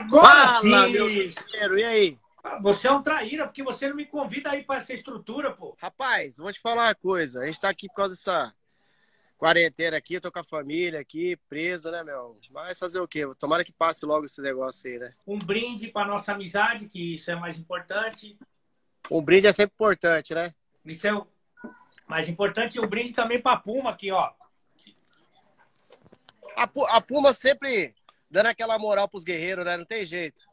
Agora Fala, sim! meu e aí? Você é um traíra, porque você não me convida aí pra essa estrutura, pô. Rapaz, vou te falar uma coisa. A gente tá aqui por causa dessa quarentena aqui, eu tô com a família aqui, preso, né, meu? Mas fazer o quê? Tomara que passe logo esse negócio aí, né? Um brinde pra nossa amizade, que isso é mais importante. Um brinde é sempre importante, né? Isso é o mais importante. E um brinde também pra Puma aqui, ó. A, Pu- a Puma sempre dando aquela moral pros guerreiros, né? Não tem jeito.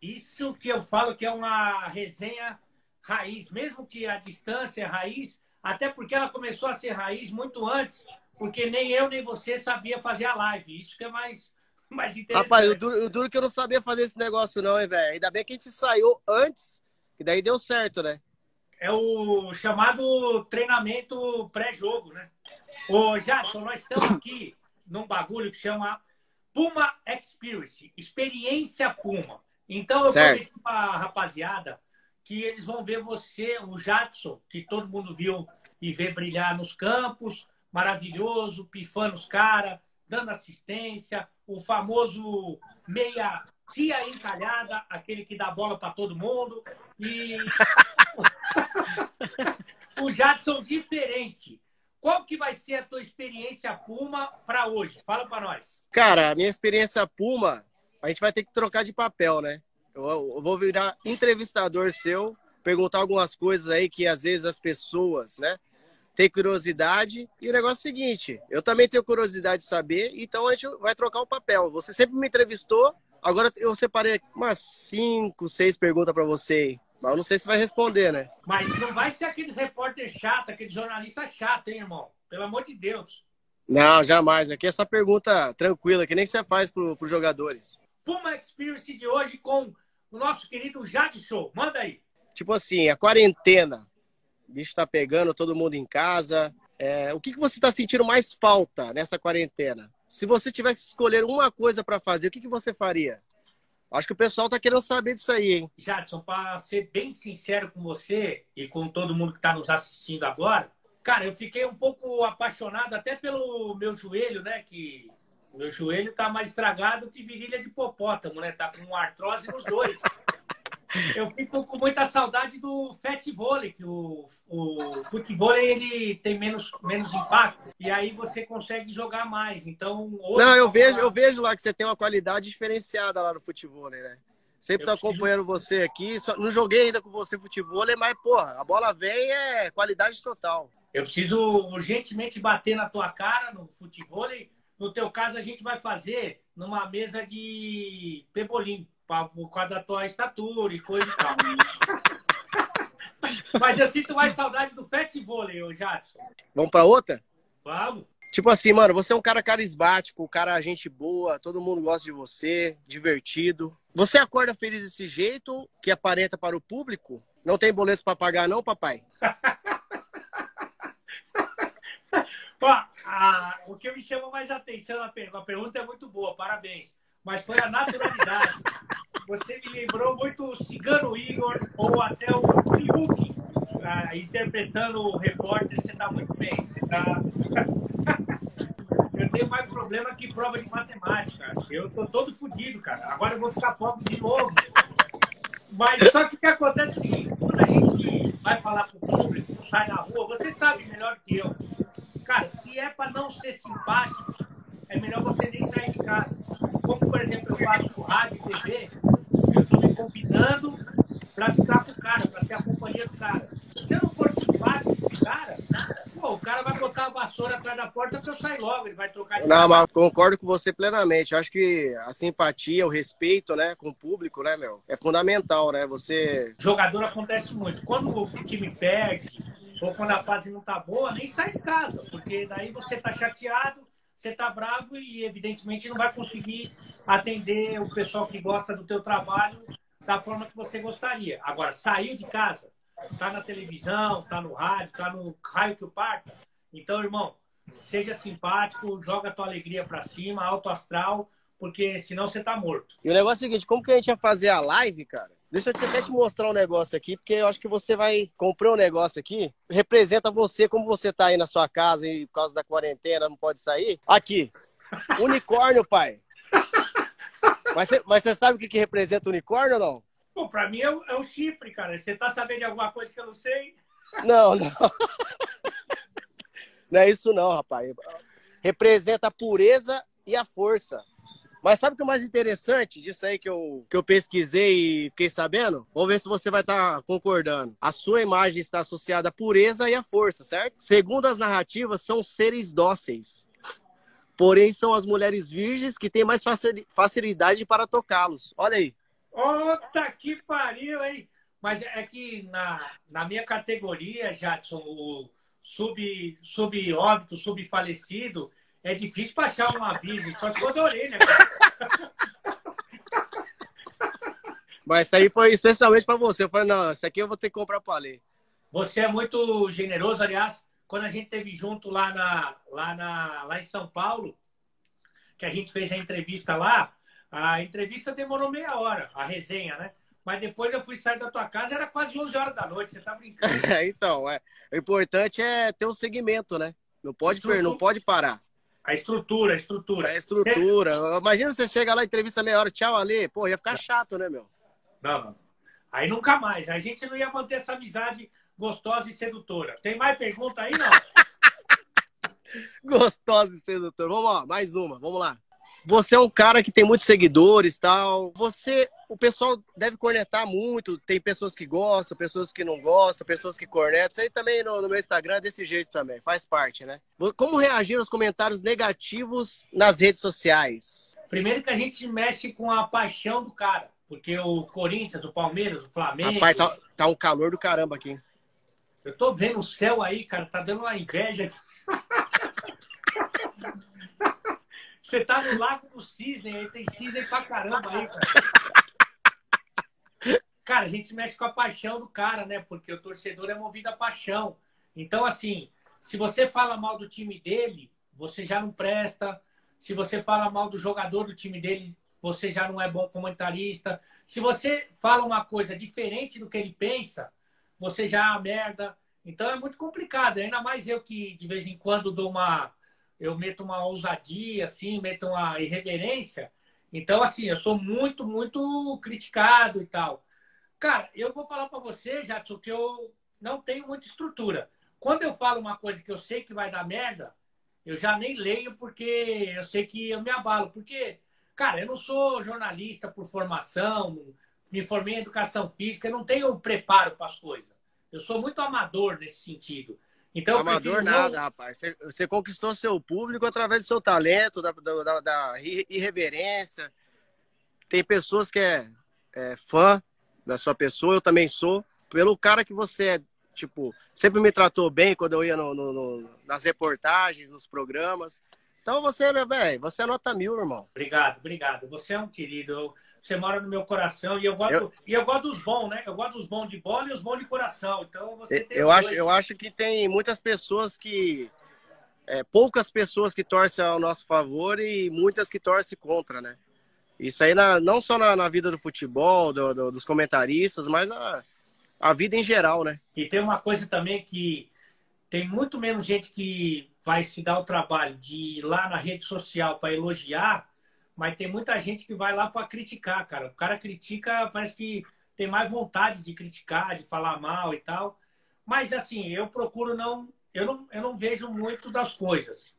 Isso que eu falo que é uma resenha raiz, mesmo que a distância é raiz, até porque ela começou a ser raiz muito antes, porque nem eu nem você sabia fazer a live. Isso que é mais, mais interessante. Rapaz, o duro, o duro que eu não sabia fazer esse negócio, não, hein, velho? Ainda bem que a gente saiu antes, que daí deu certo, né? É o chamado treinamento pré-jogo, né? Ô, Jadson, nós estamos aqui num bagulho que chama Puma Experience, experiência Puma. Então eu Certo. prometi pra rapaziada que eles vão ver você, o Jadson, que todo mundo viu e vê brilhar nos campos, maravilhoso, pifando os caras, dando assistência, o famoso meia tia encalhada, aquele que dá bola para todo mundo. E o Jadson diferente. Qual que vai ser a tua experiência Puma para hoje? Fala para nós. Cara, a minha experiência Puma, a gente vai ter que trocar de papel, né? Eu, eu vou virar entrevistador seu, perguntar algumas coisas aí que às vezes as pessoas, né, têm curiosidade. E o negócio é o seguinte: eu também tenho curiosidade de saber, então a gente vai trocar o papel. Você sempre me entrevistou, agora eu separei umas cinco, seis perguntas para você. Mas eu não sei se vai responder, né? Mas não vai ser aqueles repórter chato, aquele jornalista chato, hein, irmão? Pelo amor de Deus. Não, jamais. Aqui é só pergunta tranquila, que nem você faz para os jogadores. Puma Experience de hoje com o nosso querido Jadson. Manda aí. tipo assim, a quarentena, o bicho tá pegando todo mundo em casa. É, o que, que você tá sentindo mais falta nessa quarentena? Se você tivesse que escolher uma coisa para fazer, o que, que você faria? Acho que o pessoal tá querendo saber disso aí, hein? Jadson, para ser bem sincero com você e com todo mundo que está nos assistindo agora, cara, eu fiquei um pouco apaixonado até pelo meu joelho, né? Que meu joelho tá mais estragado que virilha de hipopótamo, né? Tá com artrose nos dois. Eu fico com muita saudade do fat vôlei, que o, o futevôlei ele tem menos, menos impacto e aí você consegue jogar mais. Então, Não, eu vejo, eu vejo lá que você tem uma qualidade diferenciada lá no futebol, né? Sempre Eu tô acompanhando você aqui. Só- não joguei ainda com você futebol, mas, porra, a bola vem é qualidade total. Eu preciso urgentemente bater na tua cara no futebol. No teu caso, a gente vai fazer numa mesa de pebolim, pra- por causa da tua estatura e coisa e tal. Mas eu sinto mais saudade do fat vôlei, ô Jadson. Vamos pra outra? Vamos? Tipo assim, mano, você é um cara carismático, um cara gente boa, todo mundo gosta de você, divertido. Você acorda feliz desse jeito, que aparenta para o público? Não tem boleto pra pagar, não, papai? Ó, a- o que me chama mais atenção na pergunta, a pergunta é muito boa, parabéns. Mas foi a naturalidade. Você me lembrou muito o Cigano Igor ou até o Fiuk, ah, interpretando o repórter. Você está muito bem. Você tá... Eu tenho mais problema que prova de matemática. Eu tô todo fodido, cara. Agora eu vou ficar pobre de novo. Mas só que o que acontece é o seguinte: quando a gente vai falar pro público, sai na rua, você sabe melhor que eu. Cara, se é para não ser simpático, é melhor você nem sair de casa. Por exemplo, eu faço rádio e TV, eu estou me convidando para ficar com o cara, para ser a companhia do cara. Se eu não for simpático com o cara, pô, o cara vai botar a vassoura atrás da porta para eu sair logo, ele vai trocar de Não, mas concordo com você plenamente. Eu acho que a simpatia, o respeito, né, com o público, né, meu, é fundamental, né? Você. Jogador acontece muito. Quando o time perde, ou quando a fase não tá boa, nem sai de casa, porque daí você tá chateado, você tá bravo e evidentemente não vai conseguir atender o pessoal que gosta do teu trabalho da forma que você gostaria. Agora, saiu de casa, tá na televisão, tá no rádio, tá no raio que o parta. Então, irmão, seja simpático, joga a tua alegria pra cima, alto astral, porque senão você tá morto. E o negócio é o seguinte: como que a gente ia fazer a live, cara? Deixa eu te- até te mostrar um negócio aqui, porque eu acho que você vai. Comprei um negócio aqui, representa você, como você tá aí na sua casa e por causa da quarentena não pode sair. Aqui. Unicórnio, pai. Mas você, mas você sabe o que, que representa o unicórnio ou não? Pô, pra mim é o, é o chifre, cara. Você tá sabendo de alguma coisa que eu não sei? Não, não. Não é isso não, rapaz. Representa a pureza e a força. Mas sabe o que é mais interessante disso aí que eu, que eu pesquisei e fiquei sabendo? Vamos ver se você vai estar tá concordando. A sua imagem está associada à pureza e à força, certo? Segundo as narrativas, são seres dóceis. Porém, são as mulheres virgens que têm mais facilidade para tocá-los. Olha aí. Ota que pariu, hein? Mas é que na, na minha categoria, Jadson, o sub, sub óbito, sub falecido, é difícil achar uma virgem, só se for da orelha, cara. Mas isso aí foi especialmente para você. Eu falei, não, isso aqui eu vou ter que comprar para ler. Você é muito generoso, aliás, quando a gente teve junto lá, na, lá, na, lá em São Paulo, que a gente fez a entrevista lá, a entrevista demorou meia hora, a resenha, né? Mas depois eu fui sair da tua casa, era quase 11 horas da noite, você tá brincando. então, é, o importante é ter um segmento, né? Não pode, não pode parar. A estrutura, a estrutura. A estrutura. Você... Imagina você chega lá, entrevista meia hora, tchau, Ali. Pô, ia ficar chato, né, meu? Não, não. Aí nunca mais. A gente não ia manter essa amizade gostosa e sedutora. Tem mais pergunta aí, não? gostosa e sedutora. Vamos lá, mais uma. Vamos lá. Você é um cara que tem muitos seguidores tal. Você, o pessoal deve cornetar muito. Tem pessoas que gostam, pessoas que não gostam, pessoas que cornetam. Isso aí também no, no meu Instagram é desse jeito também, faz parte, né? Como reagir aos comentários negativos nas redes sociais? Primeiro que a gente mexe com a paixão do cara. Porque o Corinthians, o Palmeiras, o Flamengo. Rapaz, tá, tá um calor do caramba aqui. Eu tô vendo o céu aí, cara, tá dando uma inveja. Você tá no Lago do Cisne, aí tem cisne pra caramba aí, cara. Cara, a gente mexe com a paixão do cara, né? Porque o torcedor é movido a paixão. Então, assim, se você fala mal do time dele, você já não presta. Se você fala mal do jogador do time dele, você já não é bom comentarista. Se você fala uma coisa diferente do que ele pensa, você já é merda. Então é muito complicado. Ainda mais eu que de vez em quando dou uma eu meto uma ousadia, assim, meto uma irreverência. Então, assim, eu sou muito, muito criticado e tal. Cara, eu vou falar para você, Jadson, que eu não tenho muita estrutura. Quando eu falo uma coisa que eu sei que vai dar merda, eu já nem leio porque eu sei que eu me abalo. Porque, cara, eu não sou jornalista por formação, me formei em educação física, eu não tenho preparo para as coisas. Eu sou muito amador nesse sentido. Então, Amador nada, rapaz. Você, você, conquistou seu público através do seu talento, da, da, da irreverência. Tem pessoas que é, é, fã da sua pessoa, eu também sou. Pelo cara que você é, tipo, sempre me tratou bem quando eu ia no, no, no, nas reportagens, nos programas. Então você, né, velho, você é nota mil, irmão. Obrigado, obrigado. Você é um querido. Você mora no meu coração e eu gosto, eu... e eu gosto dos bons, né? Eu gosto dos bons de bola e os bons de coração. Então você tem eu acho, eu acho que tem muitas pessoas que é, poucas pessoas que torcem ao nosso favor e muitas que torcem contra, né? Isso aí na, não só na, na, vida do futebol, do, do, dos comentaristas, mas na a vida em geral, né? E tem uma coisa também que tem muito menos gente que vai se dar o trabalho de ir lá na rede social para elogiar mas tem muita gente que vai lá para criticar, cara. O cara critica, parece que tem mais vontade de criticar, de falar mal e tal. Mas assim, eu procuro não, eu não, eu não vejo muito das coisas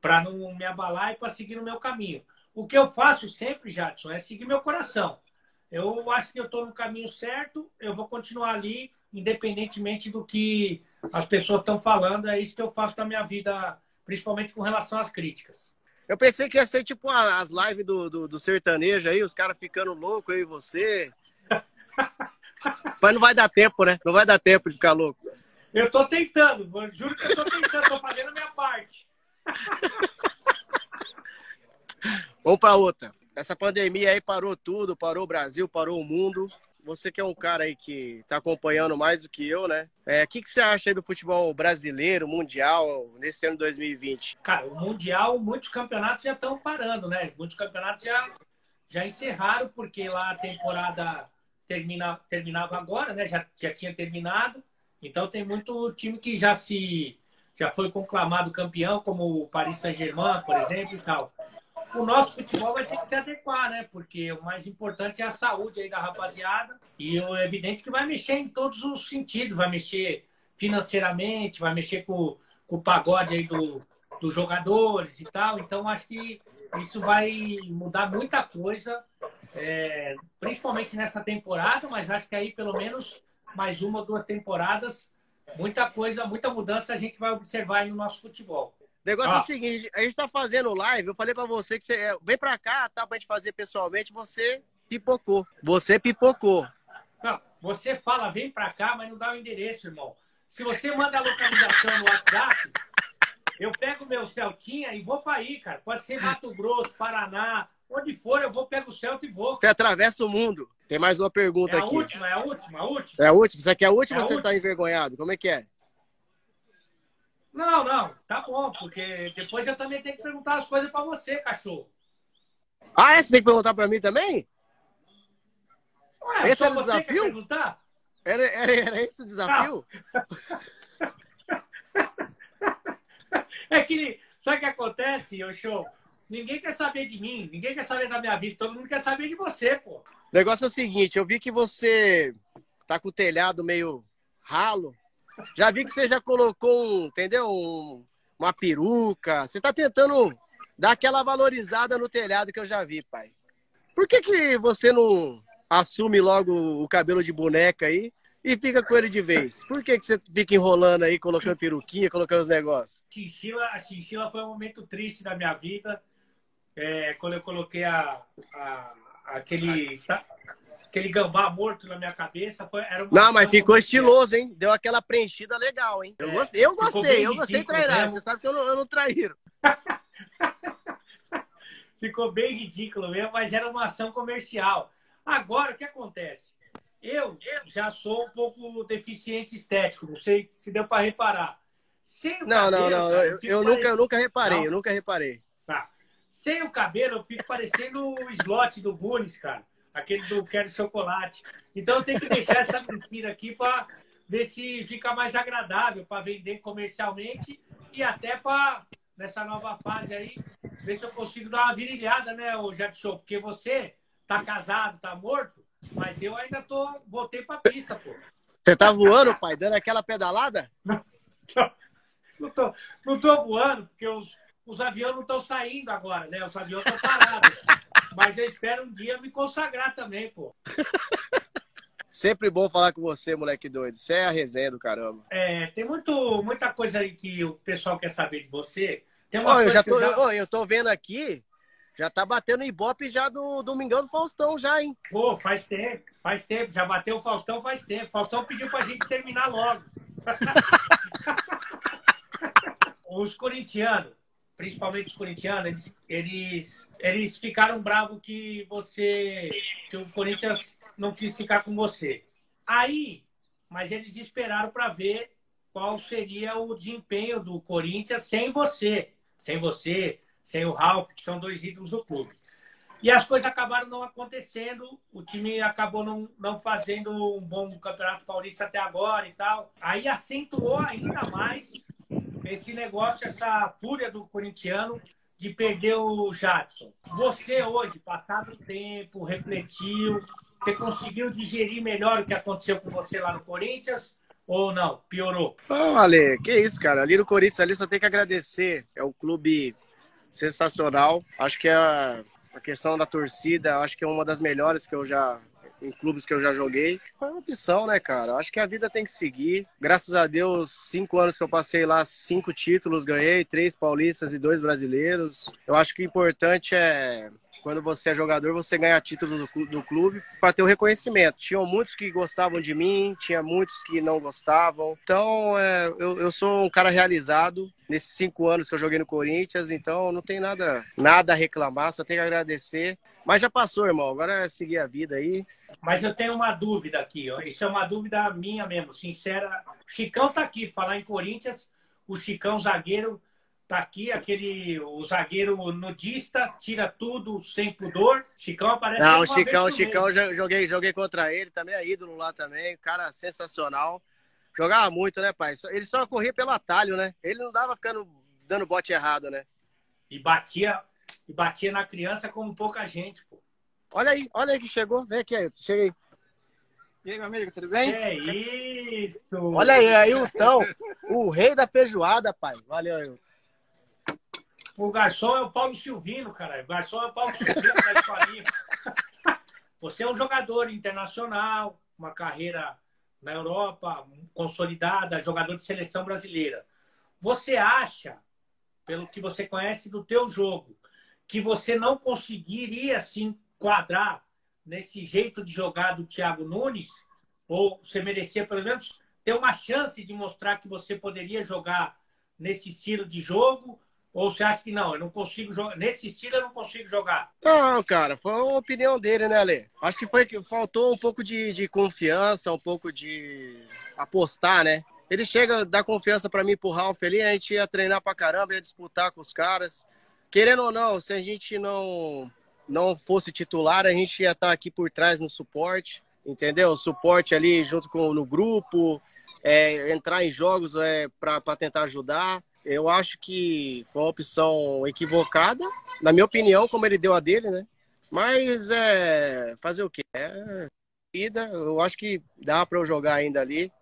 para não me abalar e para seguir no meu caminho. O que eu faço sempre, Jadson, é seguir meu coração. Eu acho que eu estou no caminho certo, eu vou continuar ali, independentemente do que as pessoas estão falando. É isso que eu faço da minha vida, principalmente com relação às críticas. Eu pensei que ia ser tipo as lives do, do, do sertanejo aí, os caras ficando loucos aí, você. Mas não vai dar tempo, né? Não vai dar tempo de ficar louco. Eu tô tentando, juro que eu tô tentando, tô fazendo a minha parte. Vamos para outra. Essa pandemia aí parou tudo, parou o Brasil, parou o mundo. Você que é um cara aí que está acompanhando mais do que eu, né? É, o que, que você acha aí do futebol brasileiro, mundial, nesse ano 2020? Cara, o mundial, muitos campeonatos já estão parando, né? Muitos campeonatos já, já encerraram, porque lá a temporada termina, terminava agora, né? Já, já tinha terminado. Então tem muito time que já se já foi conclamado campeão, como o Paris Saint-Germain, por exemplo, e tal. O nosso futebol vai ter que se adequar, né? Porque o mais importante é a saúde aí da rapaziada. E é evidente que vai mexer em todos os sentidos. Vai mexer financeiramente, vai mexer com, com o pagode aí do, dos jogadores e tal. Então, acho que isso vai mudar muita coisa, é, principalmente nessa temporada, mas acho que aí pelo menos mais uma ou duas temporadas, muita coisa, muita mudança a gente vai observar aí no nosso futebol. O negócio ah. é o seguinte, a gente tá fazendo live, eu falei para você que você é, vem para cá, tá pra gente fazer pessoalmente, você pipocou. Você pipocou. Não, você fala, vem para cá, mas não dá o endereço, irmão. Se você manda a localização no WhatsApp, eu pego meu Celtinha e vou para aí, cara. Pode ser Mato Grosso, Paraná, onde for, eu vou, pego o Celta e vou. Você atravessa o mundo. Tem mais uma pergunta é aqui. É a última, é a última, a última. É a última? Você quer a última é ou você está envergonhado? Como é que é? Não, não, tá bom, porque depois eu também tenho que perguntar as coisas para você, cachorro. Ah, é? Você tem que perguntar para mim também? Ué, esse era o desafio? Era, era, era esse o desafio? É que, sabe o que acontece, show? Ninguém quer saber de mim, ninguém quer saber da minha vida, todo mundo quer saber de você, pô. O negócio é o seguinte, eu vi que você tá com o telhado meio ralo. Já vi que você já colocou entendeu? Um, uma peruca. Você tá tentando dar aquela valorizada no telhado que eu já vi, pai. Por que, que você não assume logo o cabelo de boneca aí e fica com ele de vez. Por que, que você fica enrolando aí, colocando peruquinha, colocando os negócios? Chinchila, a chinchila foi um momento triste da minha vida. É, quando eu coloquei a, a, aquele, aquele gambá morto na minha cabeça. Foi, era Não, mas ficou estiloso, hein? Deu aquela preenchida legal, hein? Eu é, gostei, eu gostei, eu gostei de treinar. Você sabe que eu não, eu não traíro. ficou bem ridículo mesmo, mas era uma ação comercial. Agora, o que acontece? Eu já sou um pouco deficiente estético, não sei se deu para reparar. Sem não, cabelo, não, não, cara, eu, eu nunca, eu nunca reparei, não. eu nunca reparei. Tá. Sem o cabelo, eu fico parecendo o slot do Bunis, cara. Aquele do Quero Chocolate. Então eu tenho que deixar essa mentira aqui para ver se fica mais agradável para vender comercialmente e até para, nessa nova fase aí, ver se eu consigo dar uma virilhada, né, o Jefferson? Porque você tá casado, tá morto, mas eu ainda tô, voltei pra pista, pô. Você tá voando, pai? Dando aquela pedalada? Não, não, tô, não tô voando, porque os, os aviões não estão saindo agora, né? Os aviões estão parados. Mas eu espero um dia me consagrar também, pô. Sempre bom falar com você, moleque doido. Você é a resenha do caramba. É, tem muito, muita coisa aí que o pessoal quer saber de você. Tem uma oh, eu já tô, já... Oh, eu tô vendo aqui já tá batendo Ibope já do Domingão do Faustão, já, hein? Pô, faz tempo, faz tempo. Já bateu o Faustão faz tempo. Faustão pediu pra gente terminar logo. os corintianos, principalmente os corintianos, eles, eles, eles ficaram bravos que você. que o Corinthians não quis ficar com você. Aí, mas eles esperaram para ver qual seria o desempenho do Corinthians sem você. Sem você, sem o Ralf, que são dois ídolos do clube. E as coisas acabaram não acontecendo, o time acabou não, não fazendo um bom campeonato paulista até agora e tal. Aí acentuou ainda mais esse negócio, essa fúria do corintiano de perder o Jadson. Você hoje, passado o tempo, refletiu, você conseguiu digerir melhor o que aconteceu com você lá no Corinthians? Ou não? Piorou? Oh, Ale, que isso, cara. Ali no Corinthians ali só tem que agradecer. É o clube sensacional. Acho que a, a questão da torcida, acho que é uma das melhores que eu já em clubes que eu já joguei. Foi uma opção, né, cara? Acho que a vida tem que seguir. Graças a Deus, cinco anos que eu passei lá, cinco títulos ganhei, três paulistas e dois brasileiros. Eu acho que o importante é quando você é jogador, você ganha título do, clube para ter o reconhecimento. Tinham muitos que gostavam de mim, tinha muitos que não gostavam. Então, é, eu, eu sou um cara realizado nesses cinco anos que eu joguei no Corinthians, então não tem nada, nada a reclamar, só tenho que agradecer. Mas já passou, irmão. Agora é seguir a vida aí. Mas eu tenho uma dúvida aqui, ó. Isso é uma dúvida minha mesmo, sincera. O Chicão tá aqui, falar em Corinthians, o Chicão zagueiro Tá aqui aquele o zagueiro nudista, tira tudo sem pudor. Chicão aparece Não, o Chicão, o Chicão joguei, joguei contra ele, também é ídolo lá também, cara sensacional. Jogava muito, né, pai? Ele só corria pelo atalho, né? Ele não dava ficando dando bote errado, né? E batia e batia na criança como pouca gente, pô. Olha aí, olha aí que chegou. Vem aqui, Ailton. Chega aí. E aí, meu amigo, tudo bem? É isso! Olha aí, Ailton, o rei da feijoada, pai. Valeu, Ailton. O garçom é o Paulo Silvino, cara. O garçom é o Paulo Silvino da escolinha. Você é um jogador internacional, uma carreira na Europa consolidada, jogador de seleção brasileira. Você acha, pelo que você conhece do teu jogo, que você não conseguiria se enquadrar nesse jeito de jogar do Thiago Nunes? Ou você merecia pelo menos ter uma chance de mostrar que você poderia jogar nesse estilo de jogo? Ou você acha que não, eu não consigo jogar. Nesse estilo eu não consigo jogar? Não, cara, foi a opinião dele, né, Ale? Acho que foi que faltou um pouco de, de confiança, um pouco de apostar, né? Ele chega, dá confiança para mim pro Ralf ali, a gente ia treinar pra caramba, ia disputar com os caras. Querendo ou não, se a gente não, não fosse titular, a gente ia estar tá aqui por trás no suporte, entendeu? Suporte ali junto com no grupo, é, entrar em jogos é, para tentar ajudar. Eu acho que foi uma opção equivocada, na minha opinião, como ele deu a dele, né? Mas é fazer o quê? É vida. Eu acho que dá para eu jogar ainda ali.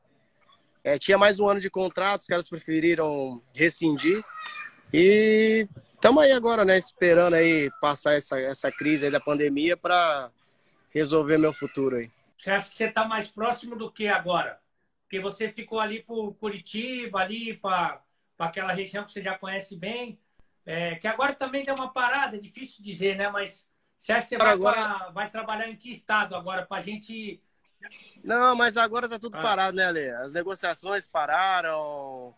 É, tinha mais um ano de contrato, os caras preferiram rescindir. E estamos aí agora, né? Esperando aí passar essa, essa crise da pandemia para resolver meu futuro aí. Você acha que você está mais próximo do que agora? Porque você ficou ali por Curitiba, ali para para aquela região que você já conhece bem, é, que agora também deu uma parada, é difícil dizer, né? Mas você acha que você vai, agora... pra, vai trabalhar em que estado agora para a gente. Não, mas agora tá tudo ah. parado, né, Ale? As negociações pararam,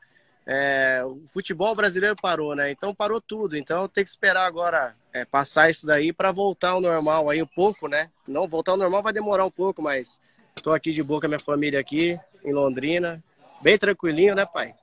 é, o futebol brasileiro parou, né? Então parou tudo. Então tem que esperar agora é, passar isso daí para voltar ao normal aí um pouco, né? Não voltar ao normal vai demorar um pouco, mas estou aqui de boa com a minha família aqui em Londrina, bem tranquilinho, né, pai?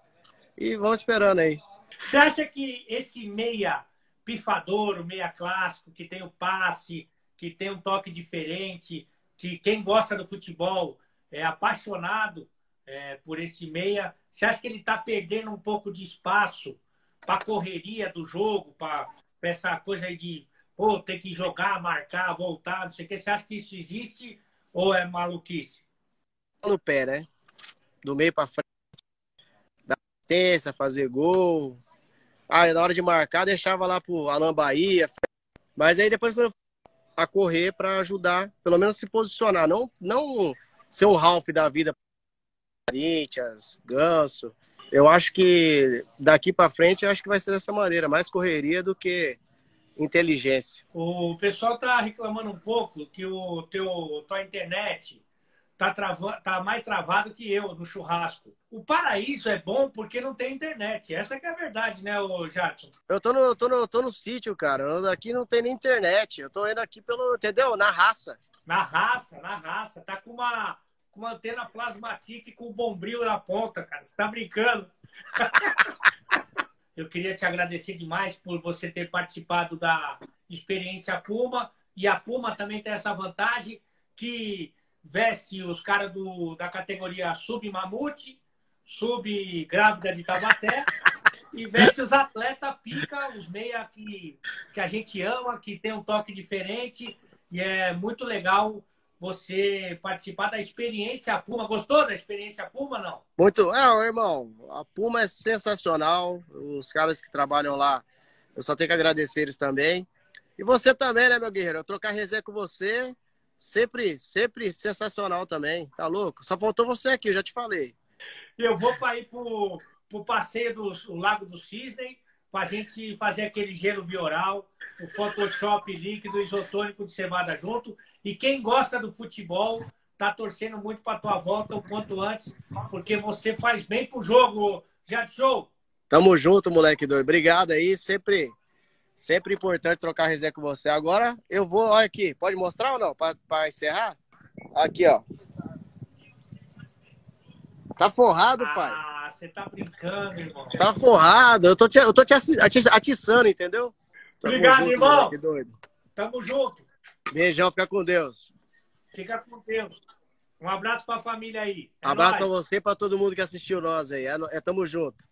E vamos esperando aí. Você acha que esse meia pifador, o meia clássico, que tem o passe, que tem um toque diferente, que quem gosta do futebol é apaixonado é, por esse meia, você acha que ele está perdendo um pouco de espaço para a correria do jogo, para essa coisa aí de pô, ter que jogar, marcar, voltar, não sei o que? Você acha que isso existe ou é maluquice? No pé, né? Do meio para frente assistência, fazer gol. Aí na hora de marcar, deixava lá pro Alan Bahia. Mas aí depois a correr para ajudar, pelo menos se posicionar. Não, não ser um Ralph da vida. Corinthians, Ganso. Eu acho que daqui para frente, eu acho que vai ser dessa maneira. Mais correria do que inteligência. O pessoal tá reclamando um pouco que o teu, tua internet tá, trava, tá mais travado que eu no churrasco. O paraíso é bom porque não tem internet. Essa que é a verdade, né, o Jadson? Eu tô no, tô no, tô no sítio, cara. Aqui não tem nem internet. Eu tô indo aqui pelo, entendeu? Na raça. Na raça, na raça. Tá com uma, com uma antena plasmatique com o bombril na ponta, cara. Você tá brincando? Eu queria te agradecer demais por você ter participado da experiência Puma. E a Puma também tem essa vantagem que veste os caras da categoria sub-mamute, sub-grávida de Taubaté, e veste os atletas pica, os meia que, que a gente ama, que tem um toque diferente. E é muito legal você participar da experiência Puma. Gostou da experiência Puma, não? Muito. É, irmão, a Puma é sensacional. Os caras que trabalham lá, eu só tenho que agradecer eles também. E você também, né, meu guerreiro? Eu trocar resenha com você Sempre, sempre sensacional também. Tá louco? Só faltou você aqui, eu já te falei. Eu vou para ir pro, pro passeio do Lago do Cisne para a gente fazer aquele gelo bioral, o Photoshop líquido isotônico de cevada junto. E quem gosta do futebol tá torcendo muito para tua volta o quanto antes, porque você faz bem pro jogo, já show. Tamo junto, moleque doido. Obrigado aí, sempre Sempre importante trocar resenha com você. Agora eu vou, olha aqui, pode mostrar ou não? Para encerrar? Aqui, ó. Tá forrado, ah, pai. Ah, você tá brincando, irmão. Tá forrado. Eu tô te, eu tô te atiçando, entendeu? Tamo Obrigado, junto, irmão. Doido. Tamo junto. Beijão, fica com Deus. Fica com Deus. Um abraço pra família aí. É abraço pra você e pra todo mundo que assistiu nós aí. É, é, tamo junto.